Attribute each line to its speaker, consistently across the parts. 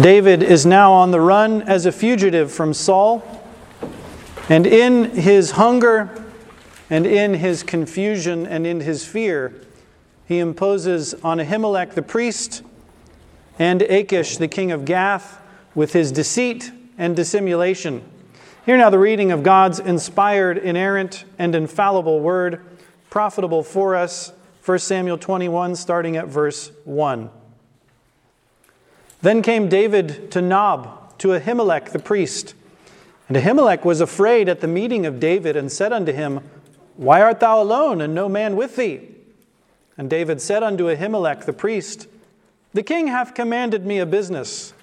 Speaker 1: David is now on the run as a fugitive from Saul, and in his hunger and in his confusion and in his fear, he imposes on Ahimelech the priest and Achish the king of Gath with his deceit and dissimulation. Hear now the reading of God's inspired, inerrant, and infallible word, profitable for us. 1 Samuel 21, starting at verse 1. Then came David to Nob, to Ahimelech the priest. And Ahimelech was afraid at the meeting of David and said unto him, Why art thou alone, and no man with thee? And David said unto Ahimelech the priest, The king hath commanded me a business,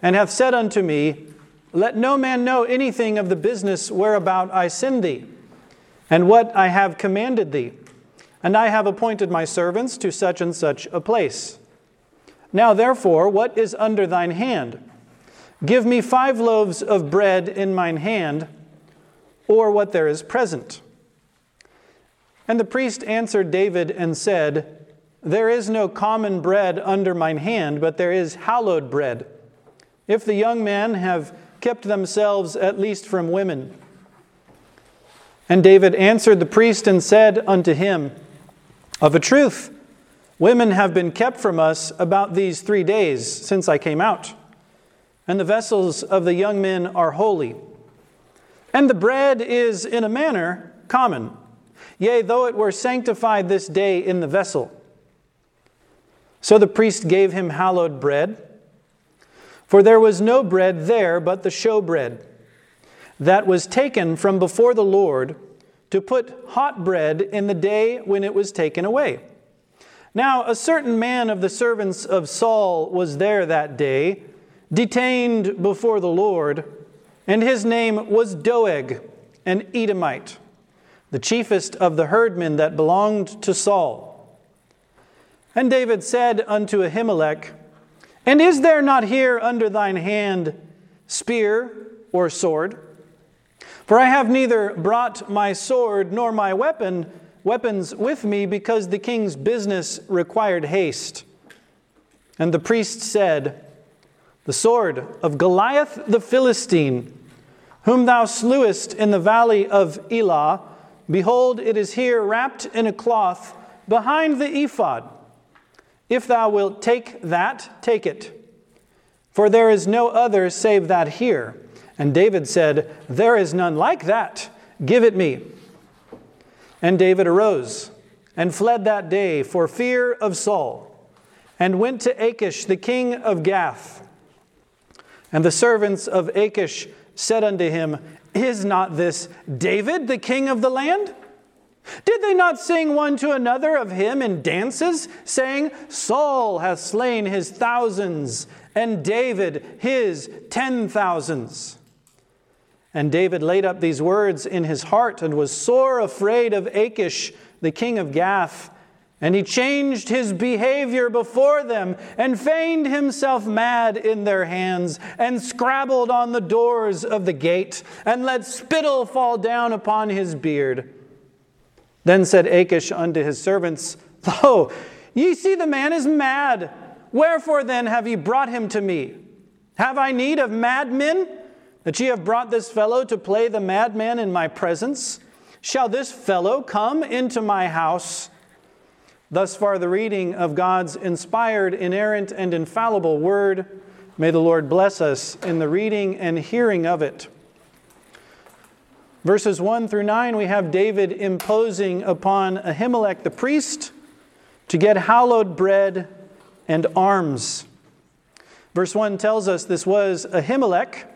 Speaker 1: and hath said unto me, Let no man know anything of the business whereabout I send thee, and what I have commanded thee. And I have appointed my servants to such and such a place. Now, therefore, what is under thine hand? Give me five loaves of bread in mine hand, or what there is present. And the priest answered David and said, There is no common bread under mine hand, but there is hallowed bread. If the young men have kept themselves at least from women. And David answered the priest and said unto him, Of a truth, Women have been kept from us about these three days since I came out, and the vessels of the young men are holy. And the bread is, in a manner, common, yea, though it were sanctified this day in the vessel. So the priest gave him hallowed bread, for there was no bread there but the showbread, that was taken from before the Lord to put hot bread in the day when it was taken away. Now, a certain man of the servants of Saul was there that day, detained before the Lord, and his name was Doeg, an Edomite, the chiefest of the herdmen that belonged to Saul. And David said unto Ahimelech, And is there not here under thine hand spear or sword? For I have neither brought my sword nor my weapon weapons with me because the king's business required haste. And the priest said, The sword of Goliath the Philistine, whom thou slewest in the valley of Elah, behold, it is here wrapped in a cloth behind the ephod. If thou wilt take that, take it. For there is no other save that here. And David said, There is none like that. Give it me. And David arose and fled that day for fear of Saul, and went to Achish the king of Gath. And the servants of Achish said unto him, Is not this David the king of the land? Did they not sing one to another of him in dances, saying, Saul hath slain his thousands, and David his ten thousands? And David laid up these words in his heart and was sore afraid of Achish, the king of Gath. And he changed his behavior before them and feigned himself mad in their hands and scrabbled on the doors of the gate and let spittle fall down upon his beard. Then said Achish unto his servants, Lo, ye see the man is mad. Wherefore then have ye brought him to me? Have I need of madmen? That ye have brought this fellow to play the madman in my presence? Shall this fellow come into my house? Thus far, the reading of God's inspired, inerrant, and infallible word. May the Lord bless us in the reading and hearing of it. Verses 1 through 9, we have David imposing upon Ahimelech the priest to get hallowed bread and arms. Verse 1 tells us this was Ahimelech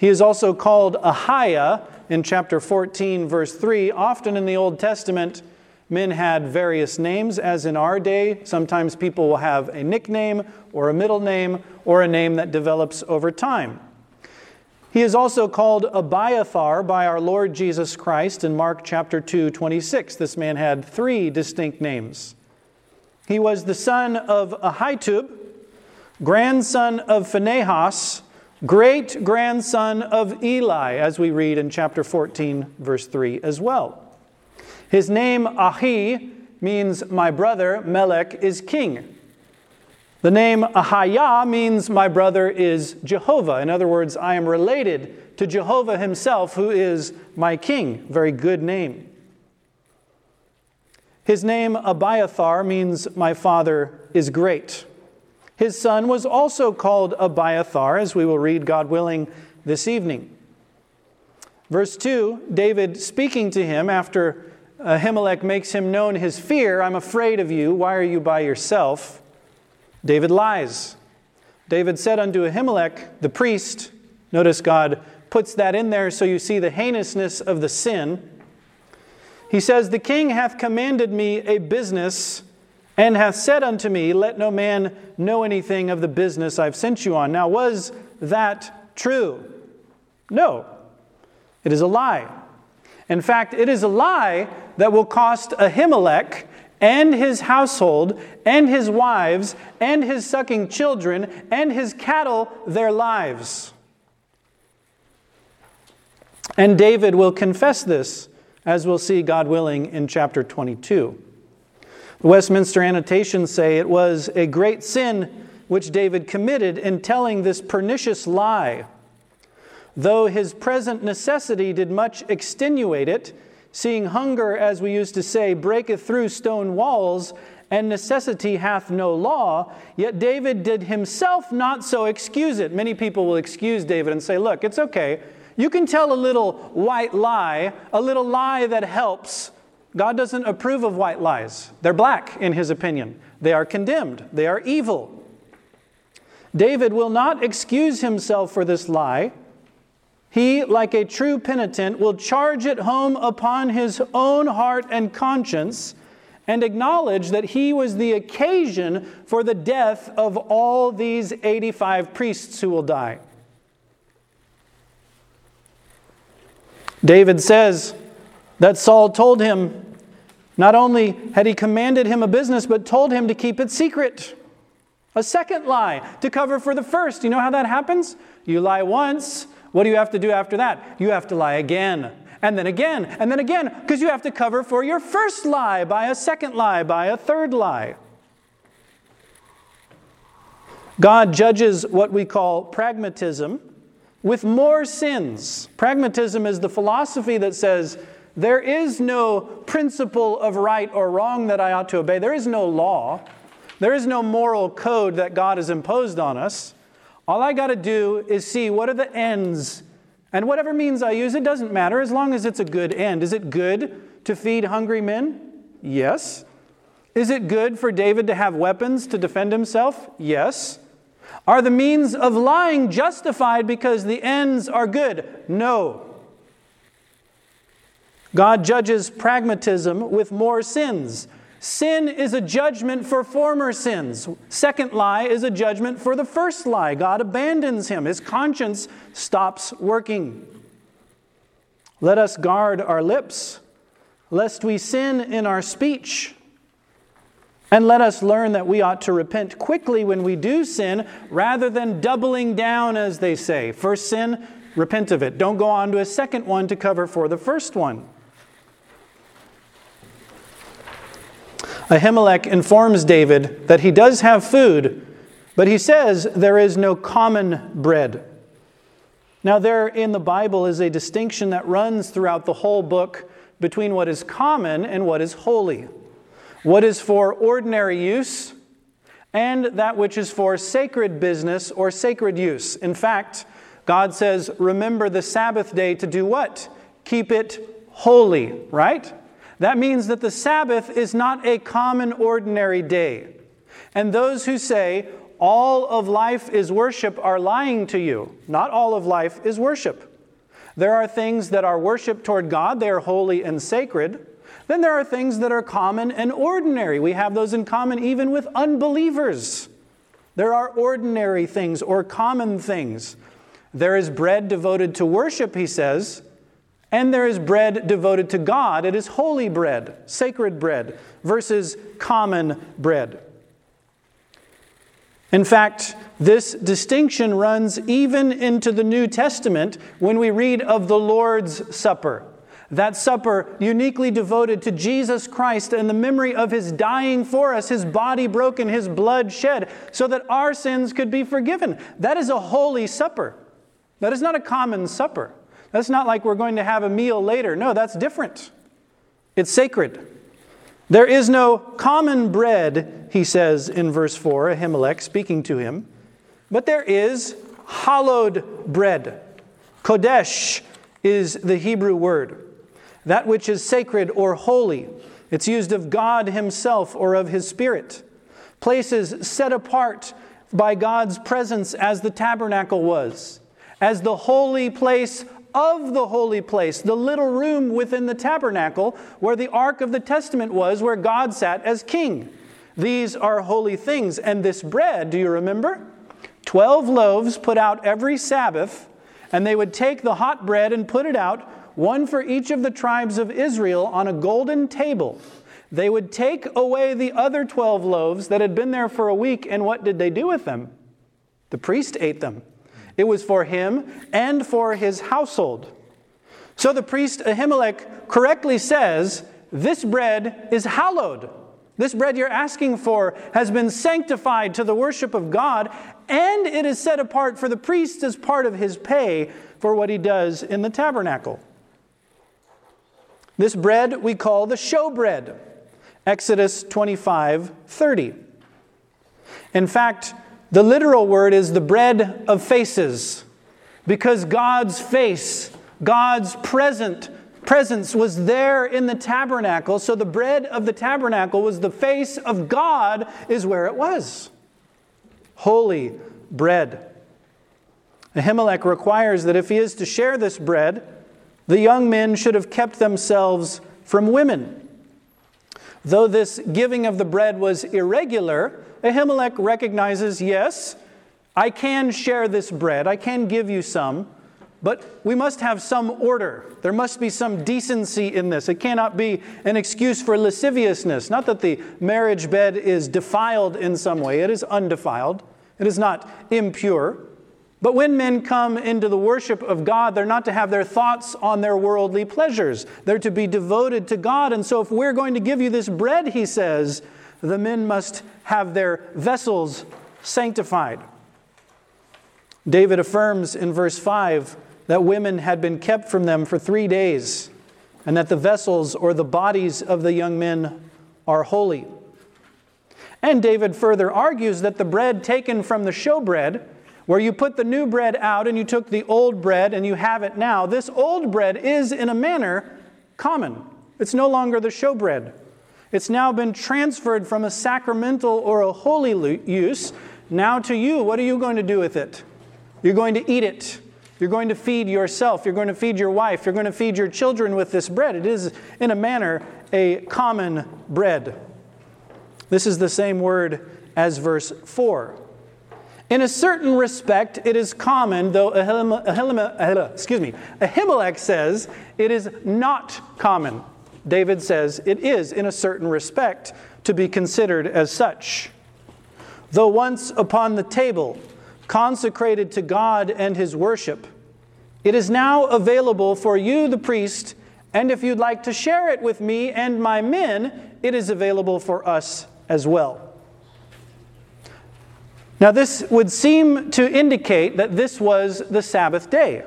Speaker 1: he is also called Ahiah in chapter 14, verse 3. Often in the Old Testament, men had various names, as in our day. Sometimes people will have a nickname or a middle name or a name that develops over time. He is also called Abiathar by our Lord Jesus Christ in Mark chapter 2, 26. This man had three distinct names. He was the son of Ahitub, grandson of Phinehas, great grandson of Eli, as we read in chapter 14, verse 3 as well. His name, Ahi, means my brother Melech is king. The name Ahiah means my brother is Jehovah. In other words, I am related to Jehovah himself, who is my king. Very good name. His name Abiathar means my father is great. His son was also called Abiathar, as we will read, God willing, this evening. Verse 2 David speaking to him after Ahimelech makes him known his fear I'm afraid of you. Why are you by yourself? David lies. David said unto Ahimelech, the priest, notice God puts that in there so you see the heinousness of the sin. He says, The king hath commanded me a business and hath said unto me, Let no man know anything of the business I've sent you on. Now, was that true? No. It is a lie. In fact, it is a lie that will cost Ahimelech and his household, and his wives, and his sucking children, and his cattle their lives. And David will confess this, as we'll see, God willing, in chapter 22. The Westminster annotations say it was a great sin which David committed in telling this pernicious lie. Though his present necessity did much extenuate it, seeing hunger, as we used to say, breaketh through stone walls, and necessity hath no law, yet David did himself not so excuse it. Many people will excuse David and say, Look, it's okay. You can tell a little white lie, a little lie that helps. God doesn't approve of white lies. They're black, in his opinion. They are condemned, they are evil. David will not excuse himself for this lie. He, like a true penitent, will charge it home upon his own heart and conscience and acknowledge that he was the occasion for the death of all these 85 priests who will die. David says that Saul told him, not only had he commanded him a business, but told him to keep it secret. A second lie to cover for the first. You know how that happens? You lie once, what do you have to do after that? You have to lie again, and then again, and then again, because you have to cover for your first lie by a second lie, by a third lie. God judges what we call pragmatism with more sins. Pragmatism is the philosophy that says there is no principle of right or wrong that I ought to obey, there is no law, there is no moral code that God has imposed on us. All I got to do is see what are the ends. And whatever means I use, it doesn't matter as long as it's a good end. Is it good to feed hungry men? Yes. Is it good for David to have weapons to defend himself? Yes. Are the means of lying justified because the ends are good? No. God judges pragmatism with more sins. Sin is a judgment for former sins. Second lie is a judgment for the first lie. God abandons him, his conscience stops working. Let us guard our lips, lest we sin in our speech. And let us learn that we ought to repent quickly when we do sin rather than doubling down, as they say. First sin, repent of it. Don't go on to a second one to cover for the first one. Ahimelech informs David that he does have food, but he says there is no common bread. Now, there in the Bible is a distinction that runs throughout the whole book between what is common and what is holy. What is for ordinary use and that which is for sacred business or sacred use. In fact, God says, Remember the Sabbath day to do what? Keep it holy, right? That means that the Sabbath is not a common, ordinary day. And those who say all of life is worship are lying to you. Not all of life is worship. There are things that are worship toward God, they are holy and sacred. Then there are things that are common and ordinary. We have those in common even with unbelievers. There are ordinary things or common things. There is bread devoted to worship, he says, and there is bread devoted to God. It is holy bread, sacred bread, versus common bread. In fact, this distinction runs even into the New Testament when we read of the Lord's Supper. That supper uniquely devoted to Jesus Christ and the memory of his dying for us, his body broken, his blood shed, so that our sins could be forgiven. That is a holy supper. That is not a common supper. That's not like we're going to have a meal later. No, that's different. It's sacred. There is no common bread, he says in verse 4, Ahimelech speaking to him, but there is hallowed bread. Kodesh is the Hebrew word that which is sacred or holy. It's used of God Himself or of His Spirit. Places set apart by God's presence as the tabernacle was, as the holy place of the holy place, the little room within the tabernacle where the Ark of the Testament was, where God sat as king. These are holy things. And this bread, do you remember? Twelve loaves put out every Sabbath, and they would take the hot bread and put it out one for each of the tribes of Israel on a golden table. They would take away the other 12 loaves that had been there for a week, and what did they do with them? The priest ate them. It was for him and for his household. So the priest Ahimelech correctly says, This bread is hallowed. This bread you're asking for has been sanctified to the worship of God, and it is set apart for the priest as part of his pay for what he does in the tabernacle. This bread we call the showbread. Exodus 25 30. In fact, the literal word is the bread of faces, because God's face, God's present presence was there in the tabernacle. So the bread of the tabernacle was the face of God, is where it was. Holy bread. Ahimelech requires that if he is to share this bread, the young men should have kept themselves from women. Though this giving of the bread was irregular, Ahimelech recognizes yes, I can share this bread, I can give you some, but we must have some order. There must be some decency in this. It cannot be an excuse for lasciviousness. Not that the marriage bed is defiled in some way, it is undefiled, it is not impure. But when men come into the worship of God, they're not to have their thoughts on their worldly pleasures. They're to be devoted to God. And so, if we're going to give you this bread, he says, the men must have their vessels sanctified. David affirms in verse 5 that women had been kept from them for three days, and that the vessels or the bodies of the young men are holy. And David further argues that the bread taken from the showbread where you put the new bread out and you took the old bread and you have it now, this old bread is, in a manner, common. It's no longer the showbread. It's now been transferred from a sacramental or a holy use now to you. What are you going to do with it? You're going to eat it. You're going to feed yourself. You're going to feed your wife. You're going to feed your children with this bread. It is, in a manner, a common bread. This is the same word as verse 4. In a certain respect, it is common, though Ahimelech, excuse me, Ahimelech says it is not common. David says it is, in a certain respect, to be considered as such. Though once upon the table, consecrated to God and his worship, it is now available for you, the priest, and if you'd like to share it with me and my men, it is available for us as well. Now, this would seem to indicate that this was the Sabbath day.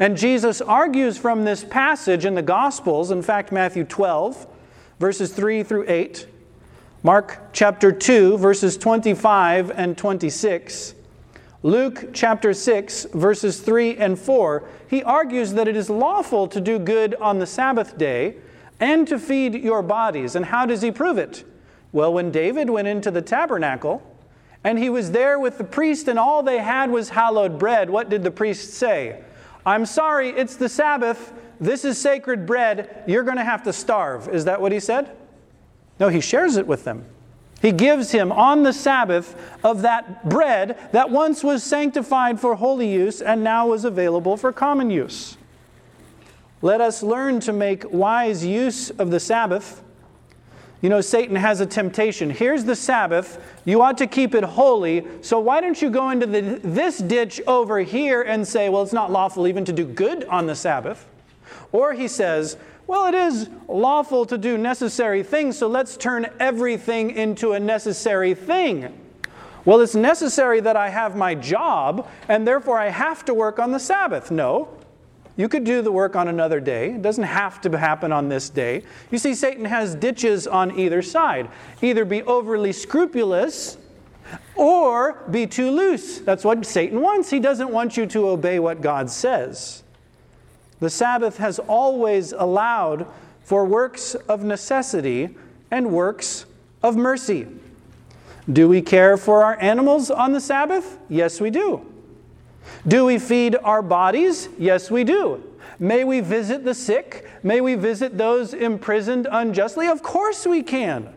Speaker 1: And Jesus argues from this passage in the Gospels, in fact, Matthew 12, verses 3 through 8, Mark chapter 2, verses 25 and 26, Luke chapter 6, verses 3 and 4, he argues that it is lawful to do good on the Sabbath day and to feed your bodies. And how does he prove it? Well, when David went into the tabernacle, and he was there with the priest, and all they had was hallowed bread. What did the priest say? I'm sorry, it's the Sabbath. This is sacred bread. You're going to have to starve. Is that what he said? No, he shares it with them. He gives him on the Sabbath of that bread that once was sanctified for holy use and now was available for common use. Let us learn to make wise use of the Sabbath you know, Satan has a temptation. Here's the Sabbath. You ought to keep it holy. So why don't you go into the, this ditch over here and say, well, it's not lawful even to do good on the Sabbath? Or he says, well, it is lawful to do necessary things, so let's turn everything into a necessary thing. Well, it's necessary that I have my job, and therefore I have to work on the Sabbath. No. You could do the work on another day. It doesn't have to happen on this day. You see, Satan has ditches on either side. Either be overly scrupulous or be too loose. That's what Satan wants. He doesn't want you to obey what God says. The Sabbath has always allowed for works of necessity and works of mercy. Do we care for our animals on the Sabbath? Yes, we do. Do we feed our bodies? Yes, we do. May we visit the sick? May we visit those imprisoned unjustly? Of course we can.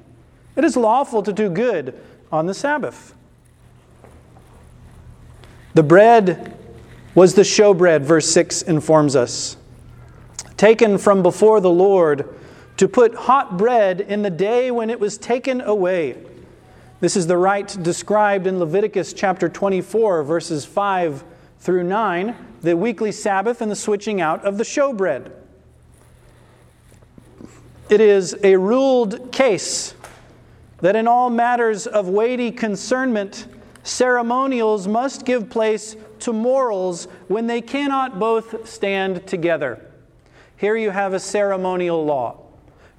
Speaker 1: It is lawful to do good on the Sabbath. The bread was the showbread, verse 6 informs us, taken from before the Lord to put hot bread in the day when it was taken away. This is the rite described in Leviticus chapter 24, verses 5 through 9, the weekly Sabbath and the switching out of the showbread. It is a ruled case that in all matters of weighty concernment, ceremonials must give place to morals when they cannot both stand together. Here you have a ceremonial law.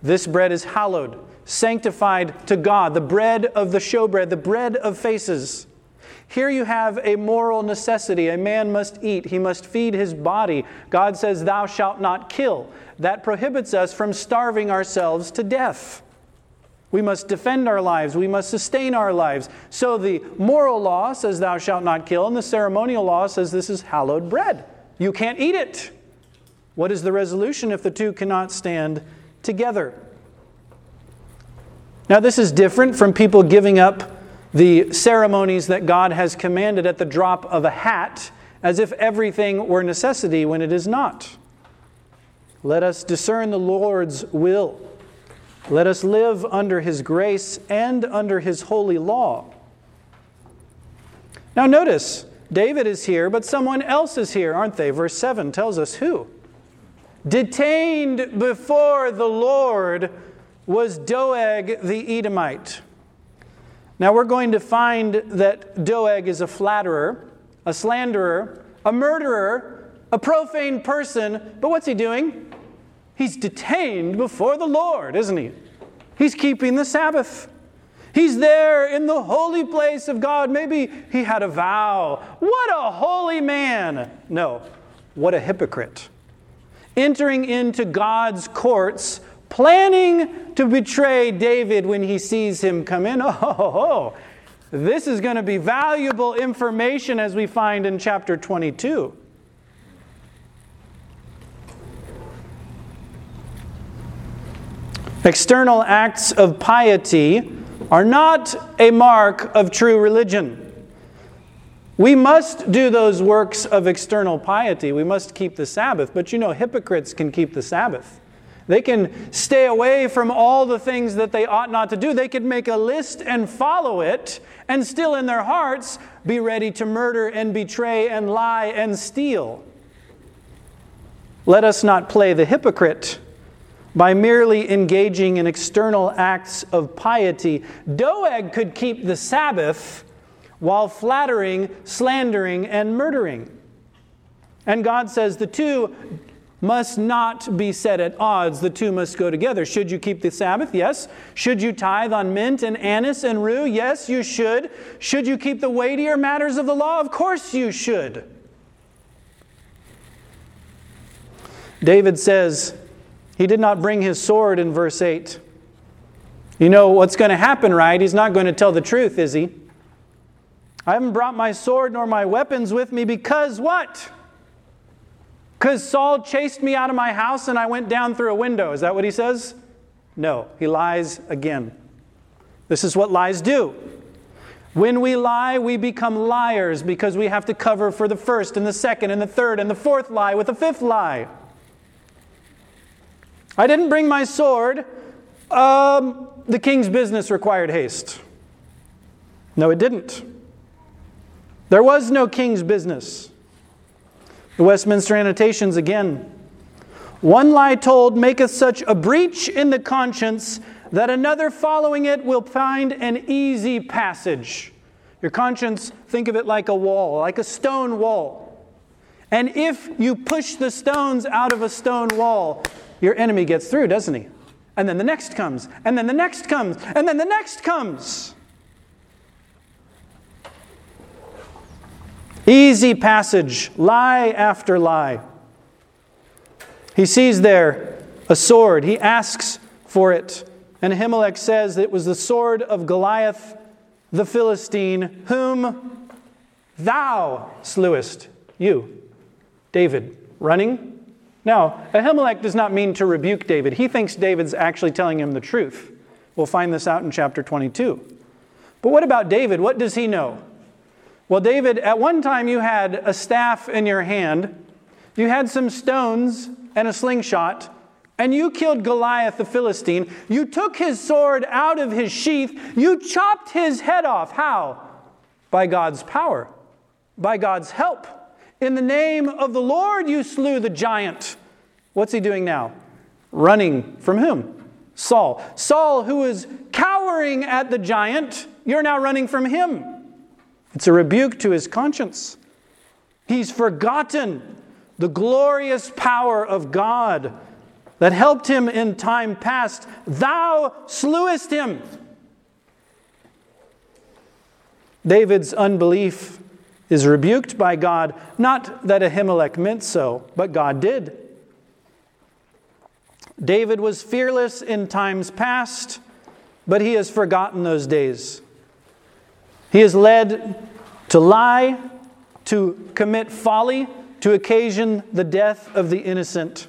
Speaker 1: This bread is hallowed sanctified to God, the bread of the showbread, the bread of faces. Here you have a moral necessity. A man must eat, he must feed his body. God says, Thou shalt not kill. That prohibits us from starving ourselves to death. We must defend our lives. We must sustain our lives. So the moral law says, Thou shalt not kill, and the ceremonial law says, This is hallowed bread. You can't eat it. What is the resolution if the two cannot stand together? Now, this is different from people giving up the ceremonies that God has commanded at the drop of a hat as if everything were necessity when it is not. Let us discern the Lord's will. Let us live under His grace and under His holy law. Now, notice, David is here, but someone else is here, aren't they? Verse 7 tells us who. Detained before the Lord was Doeg the Edomite. Now we're going to find that Doeg is a flatterer, a slanderer, a murderer, a profane person, but what's he doing? He's detained before the Lord, isn't he? He's keeping the Sabbath. He's there in the holy place of God. Maybe he had a vow. What a holy man! No, what a hypocrite. Entering into God's courts planning to betray David when he sees him come in. Oh, oh, oh. this is going to be valuable information as we find in chapter 22. External acts of piety are not a mark of true religion. We must do those works of external piety. We must keep the Sabbath, but you know, hypocrites can keep the Sabbath. They can stay away from all the things that they ought not to do. They could make a list and follow it, and still in their hearts be ready to murder and betray and lie and steal. Let us not play the hypocrite by merely engaging in external acts of piety. Doeg could keep the Sabbath while flattering, slandering, and murdering. And God says the two must not be set at odds. The two must go together. Should you keep the Sabbath? Yes. Should you tithe on mint and anise and rue? Yes, you should. Should you keep the weightier matters of the law? Of course you should. David says he did not bring his sword in verse 8. You know what's going to happen, right? He's not going to tell the truth, is he? I haven't brought my sword nor my weapons with me because what? Because Saul chased me out of my house and I went down through a window. Is that what he says? No, he lies again. This is what lies do. When we lie, we become liars because we have to cover for the first and the second and the third and the fourth lie with a fifth lie. I didn't bring my sword. Um, the king's business required haste. No, it didn't. There was no king's business. The Westminster Annotations again. One lie told maketh such a breach in the conscience that another following it will find an easy passage. Your conscience, think of it like a wall, like a stone wall. And if you push the stones out of a stone wall, your enemy gets through, doesn't he? And then the next comes, and then the next comes, and then the next comes. Easy passage, lie after lie. He sees there a sword. He asks for it. And Ahimelech says it was the sword of Goliath the Philistine, whom thou slewest. You, David, running. Now, Ahimelech does not mean to rebuke David. He thinks David's actually telling him the truth. We'll find this out in chapter 22. But what about David? What does he know? Well, David, at one time you had a staff in your hand, you had some stones and a slingshot, and you killed Goliath the Philistine. You took his sword out of his sheath, you chopped his head off. How? By God's power, by God's help. In the name of the Lord, you slew the giant. What's he doing now? Running from whom? Saul. Saul, who was cowering at the giant, you're now running from him. It's a rebuke to his conscience. He's forgotten the glorious power of God that helped him in time past, thou slewest him. David's unbelief is rebuked by God, not that Ahimelech meant so, but God did. David was fearless in times past, but he has forgotten those days. He is led to lie, to commit folly, to occasion the death of the innocent.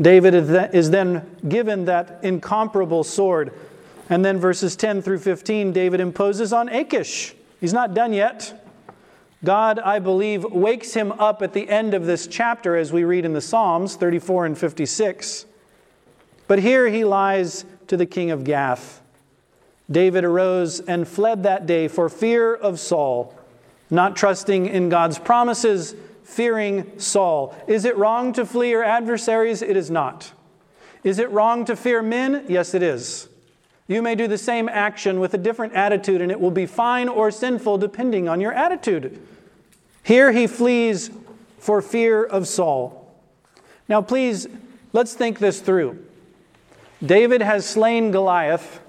Speaker 1: David is then given that incomparable sword. And then verses 10 through 15, David imposes on Achish. He's not done yet. God, I believe, wakes him up at the end of this chapter as we read in the Psalms 34 and 56. But here he lies to the king of Gath. David arose and fled that day for fear of Saul, not trusting in God's promises fearing Saul. Is it wrong to flee your adversaries? It is not. Is it wrong to fear men? Yes, it is. You may do the same action with a different attitude, and it will be fine or sinful depending on your attitude. Here he flees for fear of Saul. Now, please, let's think this through. David has slain Goliath.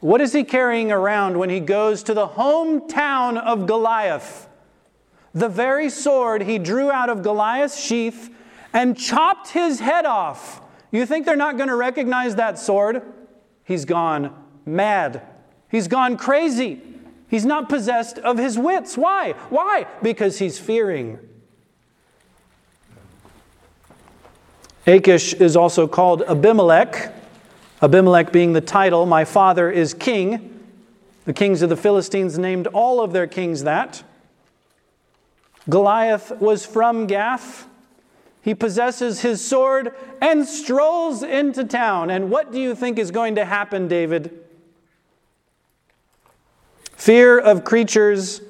Speaker 1: What is he carrying around when he goes to the hometown of Goliath? the very sword he drew out of Goliath's sheath and chopped his head off. You think they're not going to recognize that sword? He's gone mad. He's gone crazy. He's not possessed of his wits. Why? Why? Because he's fearing. Achish is also called Abimelech. Abimelech being the title, my father is king. The kings of the Philistines named all of their kings that. Goliath was from Gath. He possesses his sword and strolls into town. And what do you think is going to happen, David? Fear of creatures,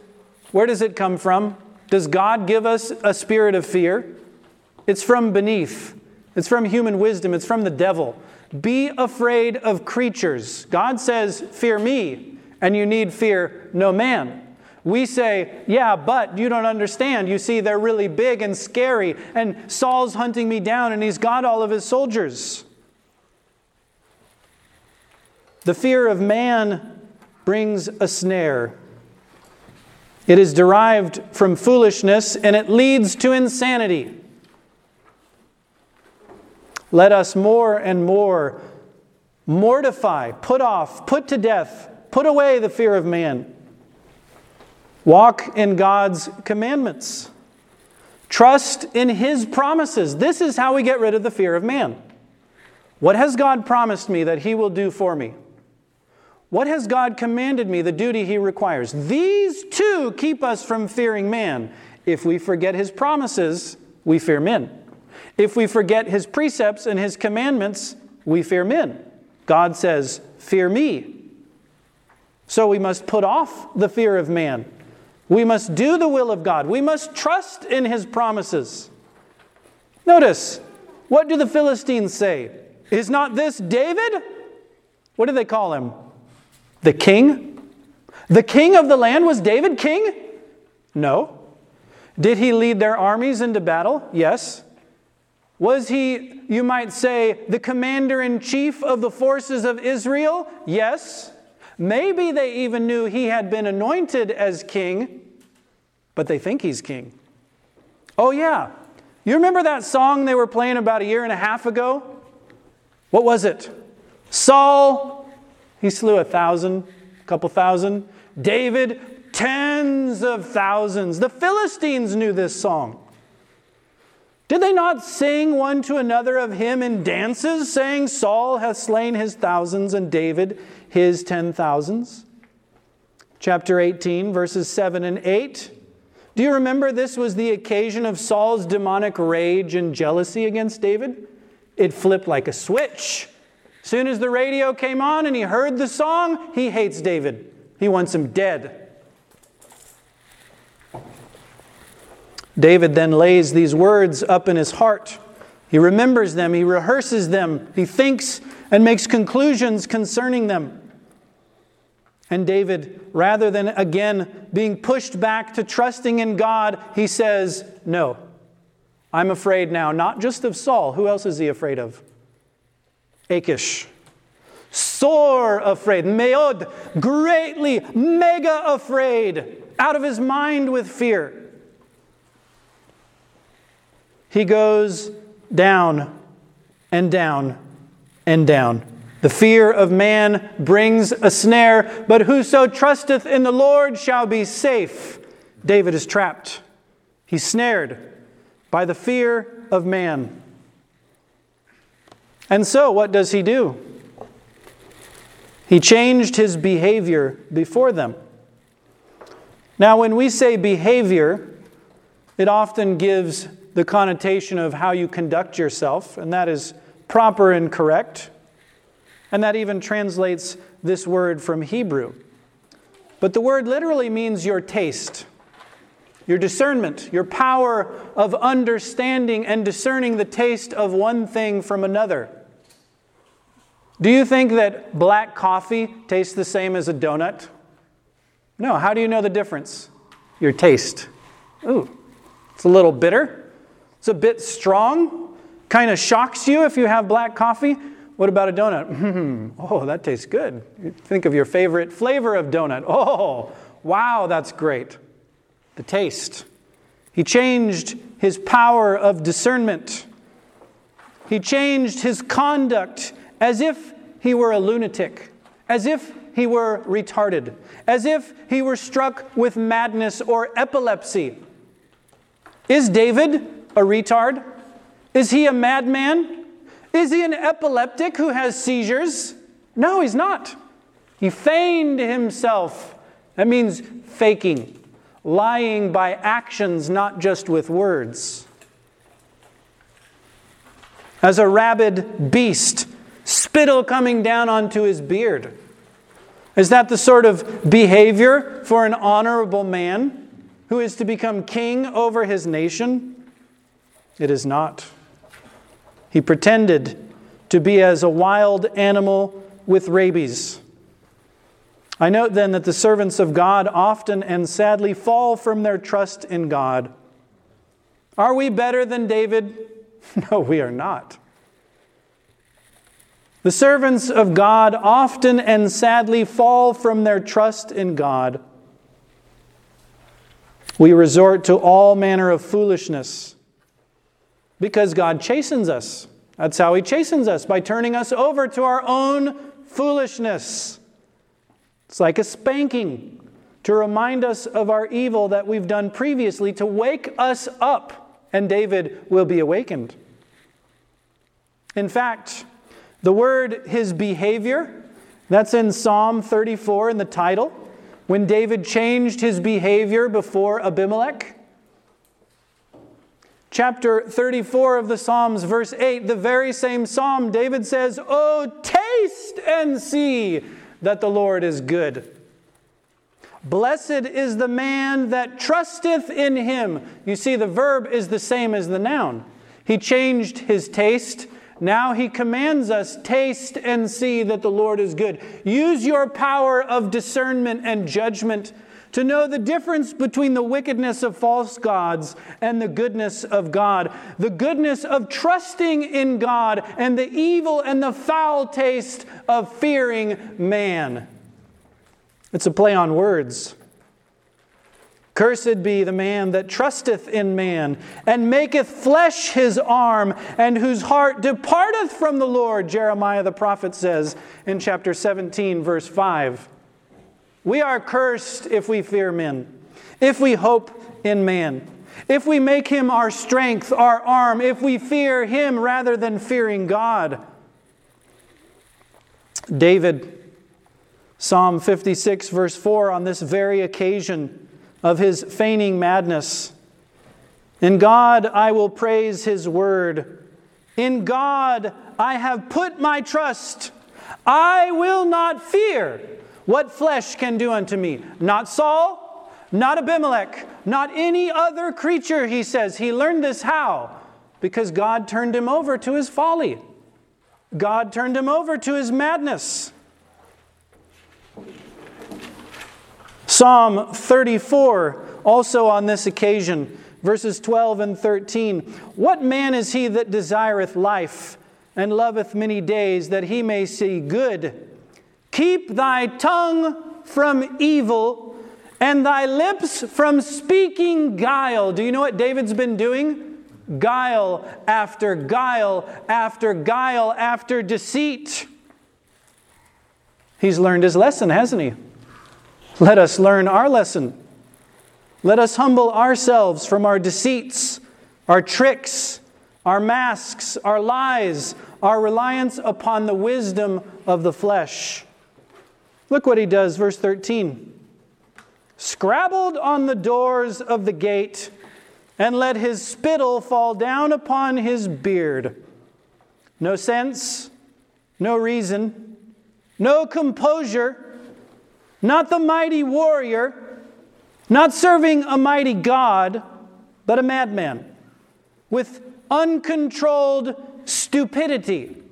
Speaker 1: where does it come from? Does God give us a spirit of fear? It's from beneath, it's from human wisdom, it's from the devil. Be afraid of creatures. God says, Fear me, and you need fear no man. We say, Yeah, but you don't understand. You see, they're really big and scary, and Saul's hunting me down, and he's got all of his soldiers. The fear of man brings a snare. It is derived from foolishness and it leads to insanity. Let us more and more mortify, put off, put to death, put away the fear of man. Walk in God's commandments. Trust in His promises. This is how we get rid of the fear of man. What has God promised me that He will do for me? What has God commanded me, the duty He requires? These two keep us from fearing man. If we forget His promises, we fear men. If we forget His precepts and His commandments, we fear men. God says, Fear me. So we must put off the fear of man we must do the will of God. We must trust in His promises. Notice, What do the Philistines say? Is not this David? What do they call him? The king? The king of the land was David king? No. Did he lead their armies into battle? Yes. Was he, you might say, the commander in chief of the forces of Israel? Yes. Maybe they even knew he had been anointed as king, but they think he's king. Oh, yeah. You remember that song they were playing about a year and a half ago? What was it? Saul, he slew a thousand, a couple thousand. David, tens of thousands. The Philistines knew this song. Did they not sing one to another of him in dances, saying, Saul hath slain his thousands and David his ten thousands? Chapter 18, verses 7 and 8. Do you remember this was the occasion of Saul's demonic rage and jealousy against David? It flipped like a switch. Soon as the radio came on and he heard the song, he hates David. He wants him dead. David then lays these words up in his heart. He remembers them, he rehearses them, he thinks and makes conclusions concerning them. And David, rather than again being pushed back to trusting in God, he says, No, I'm afraid now, not just of Saul. Who else is he afraid of? Achish. Sore afraid. Meod, greatly, mega afraid, out of his mind with fear he goes down and down and down. The fear of man brings a snare, but whoso trusteth in the Lord shall be safe. David is trapped. He's snared by the fear of man. And so, what does he do? He changed his behavior before them. Now, when we say behavior, it often gives the connotation of how you conduct yourself, and that is proper and correct. And that even translates this word from Hebrew. But the word literally means your taste, your discernment, your power of understanding and discerning the taste of one thing from another. Do you think that black coffee tastes the same as a donut? No. How do you know the difference? Your taste. Ooh, it's a little bitter. It's a bit strong, kind of shocks you if you have black coffee. What about a donut? Mm-hmm. oh, that tastes good. Think of your favorite flavor of donut. Oh, wow, that's great. The taste. He changed his power of discernment. He changed his conduct as if he were a lunatic, as if he were retarded, as if he were struck with madness or epilepsy. Is David a retard? Is he a madman? Is he an epileptic who has seizures? No, he's not. He feigned himself. That means faking, lying by actions, not just with words. As a rabid beast, spittle coming down onto his beard. Is that the sort of behavior for an honorable man who is to become king over his nation? It is not. He pretended to be as a wild animal with rabies. I note then that the servants of God often and sadly fall from their trust in God. Are we better than David? No, we are not. The servants of God often and sadly fall from their trust in God. We resort to all manner of foolishness because God chastens us. That's how He chastens us, by turning us over to our own foolishness. It's like a spanking to remind us of our evil that we've done previously, to wake us up, and David will be awakened. In fact, the word his behavior, that's in Psalm 34 in the title. When David changed his behavior before Abimelech, chapter 34 of the Psalms, verse 8, the very same psalm, David says, Oh, taste and see that the Lord is good. Blessed is the man that trusteth in him. You see, the verb is the same as the noun. He changed his taste. Now he commands us taste and see that the Lord is good. Use your power of discernment and judgment to know the difference between the wickedness of false gods and the goodness of God, the goodness of trusting in God, and the evil and the foul taste of fearing man. It's a play on words. Cursed be the man that trusteth in man, and maketh flesh his arm, and whose heart departeth from the Lord, Jeremiah the prophet says in chapter 17, verse 5. We are cursed if we fear men, if we hope in man, if we make him our strength, our arm, if we fear him rather than fearing God. David, Psalm 56, verse 4, on this very occasion of his feigning madness. In God I will praise his word. In God I have put my trust. I will not fear what flesh can do unto me? Not Saul, not Abimelech, not any other creature, he says. He learned this how? Because God turned him over to his folly. God turned him over to his madness. Psalm 34, also on this occasion, verses 12 and 13. What man is he that desireth life and loveth many days, that he may see good? Keep thy tongue from evil and thy lips from speaking guile. Do you know what David's been doing? Guile after guile after guile after deceit. He's learned his lesson, hasn't he? Let us learn our lesson. Let us humble ourselves from our deceits, our tricks, our masks, our lies, our reliance upon the wisdom of the flesh. Look what he does, verse 13. Scrabbled on the doors of the gate and let his spittle fall down upon his beard. No sense, no reason, no composure, not the mighty warrior, not serving a mighty God, but a madman with uncontrolled stupidity.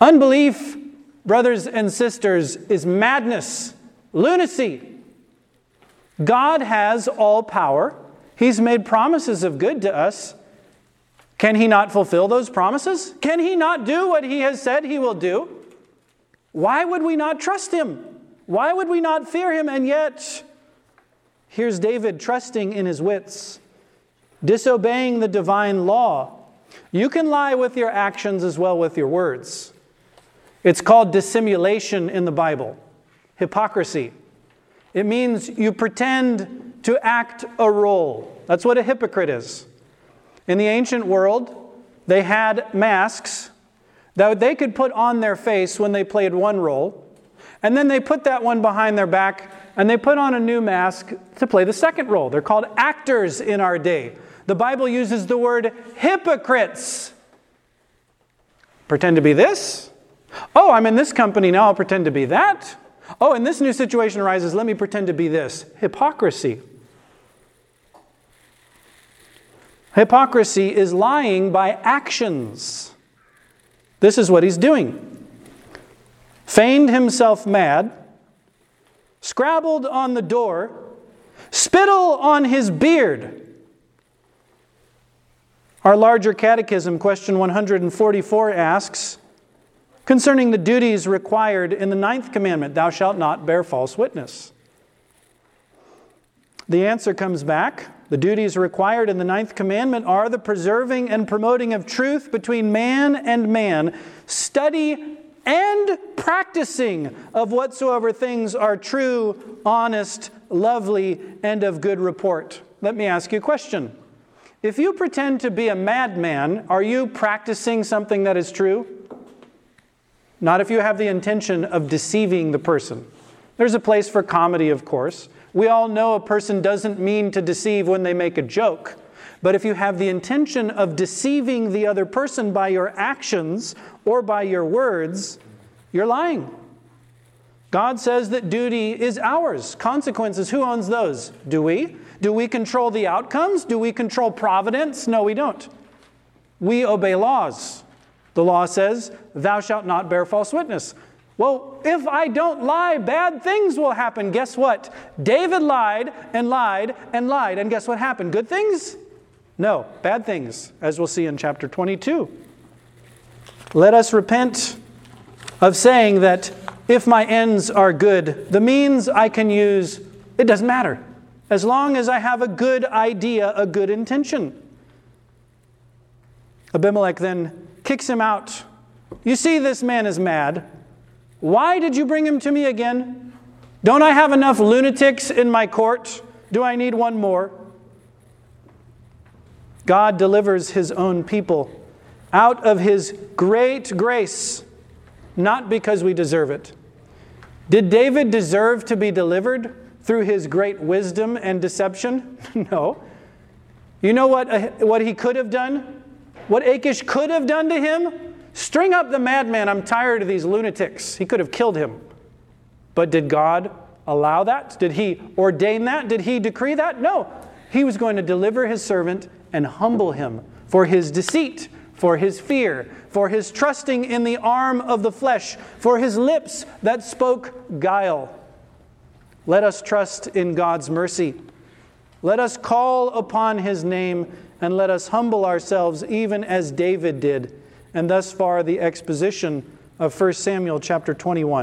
Speaker 1: Unbelief brothers and sisters, is madness, lunacy. God has all power. He's made promises of good to us. Can He not fulfill those promises? Can He not do what He has said He will do? Why would we not trust Him? Why would we not fear Him? And yet, here's David trusting in his wits, disobeying the divine law. You can lie with your actions as well with your words. It's called dissimulation in the Bible, hypocrisy. It means you pretend to act a role. That's what a hypocrite is. In the ancient world, they had masks that they could put on their face when they played one role, and then they put that one behind their back and they put on a new mask to play the second role. They're called actors in our day. The Bible uses the word hypocrites. Pretend to be this, Oh, I'm in this company now, I'll pretend to be that. Oh, and this new situation arises, let me pretend to be this. Hypocrisy. Hypocrisy is lying by actions. This is what he's doing. Feigned himself mad, scrabbled on the door, spittle on his beard. Our larger catechism, question 144, asks concerning the duties required in the ninth commandment Thou shalt not bear false witness. The answer comes back. The duties required in the ninth commandment are the preserving and promoting of truth between man and man, study and practicing of whatsoever things are true, honest, lovely, and of good report. Let me ask you a question. If you pretend to be a madman, are you practicing something that is true? Not if you have the intention of deceiving the person. There's a place for comedy, of course. We all know a person doesn't mean to deceive when they make a joke. But if you have the intention of deceiving the other person by your actions or by your words, you're lying. God says that duty is ours. Consequences, who owns those? Do we? Do we control the outcomes? Do we control providence? No, we don't. we obey laws. The law says, Thou shalt not bear false witness. Well, if I don't lie, bad things will happen. Guess what? David lied and lied and lied. And guess what happened? Good things? No, bad things, as we'll see in chapter 22. Let us repent of saying that if my ends are good, the means I can use, it doesn't matter. As long as I have a good idea, a good intention. Abimelech then kicks him out. You see, this man is mad. Why did you bring him to me again? Don't I have enough lunatics in my court? Do I need one more? God delivers his own people out of his great grace, not because we deserve it. Did David deserve to be delivered through his great wisdom and deception? no. You know what, uh, what he could have done? What Achish could have done to him? String up the madman. I'm tired of these lunatics. He could have killed him. But did God allow that? Did he ordain that? Did he decree that? No. He was going to deliver his servant and humble him for his deceit, for his fear, for his trusting in the arm of the flesh, for his lips that spoke guile. Let us trust in God's mercy. Let us call upon his name and let us humble ourselves even as David did. And thus far, the exposition of 1 Samuel chapter 21.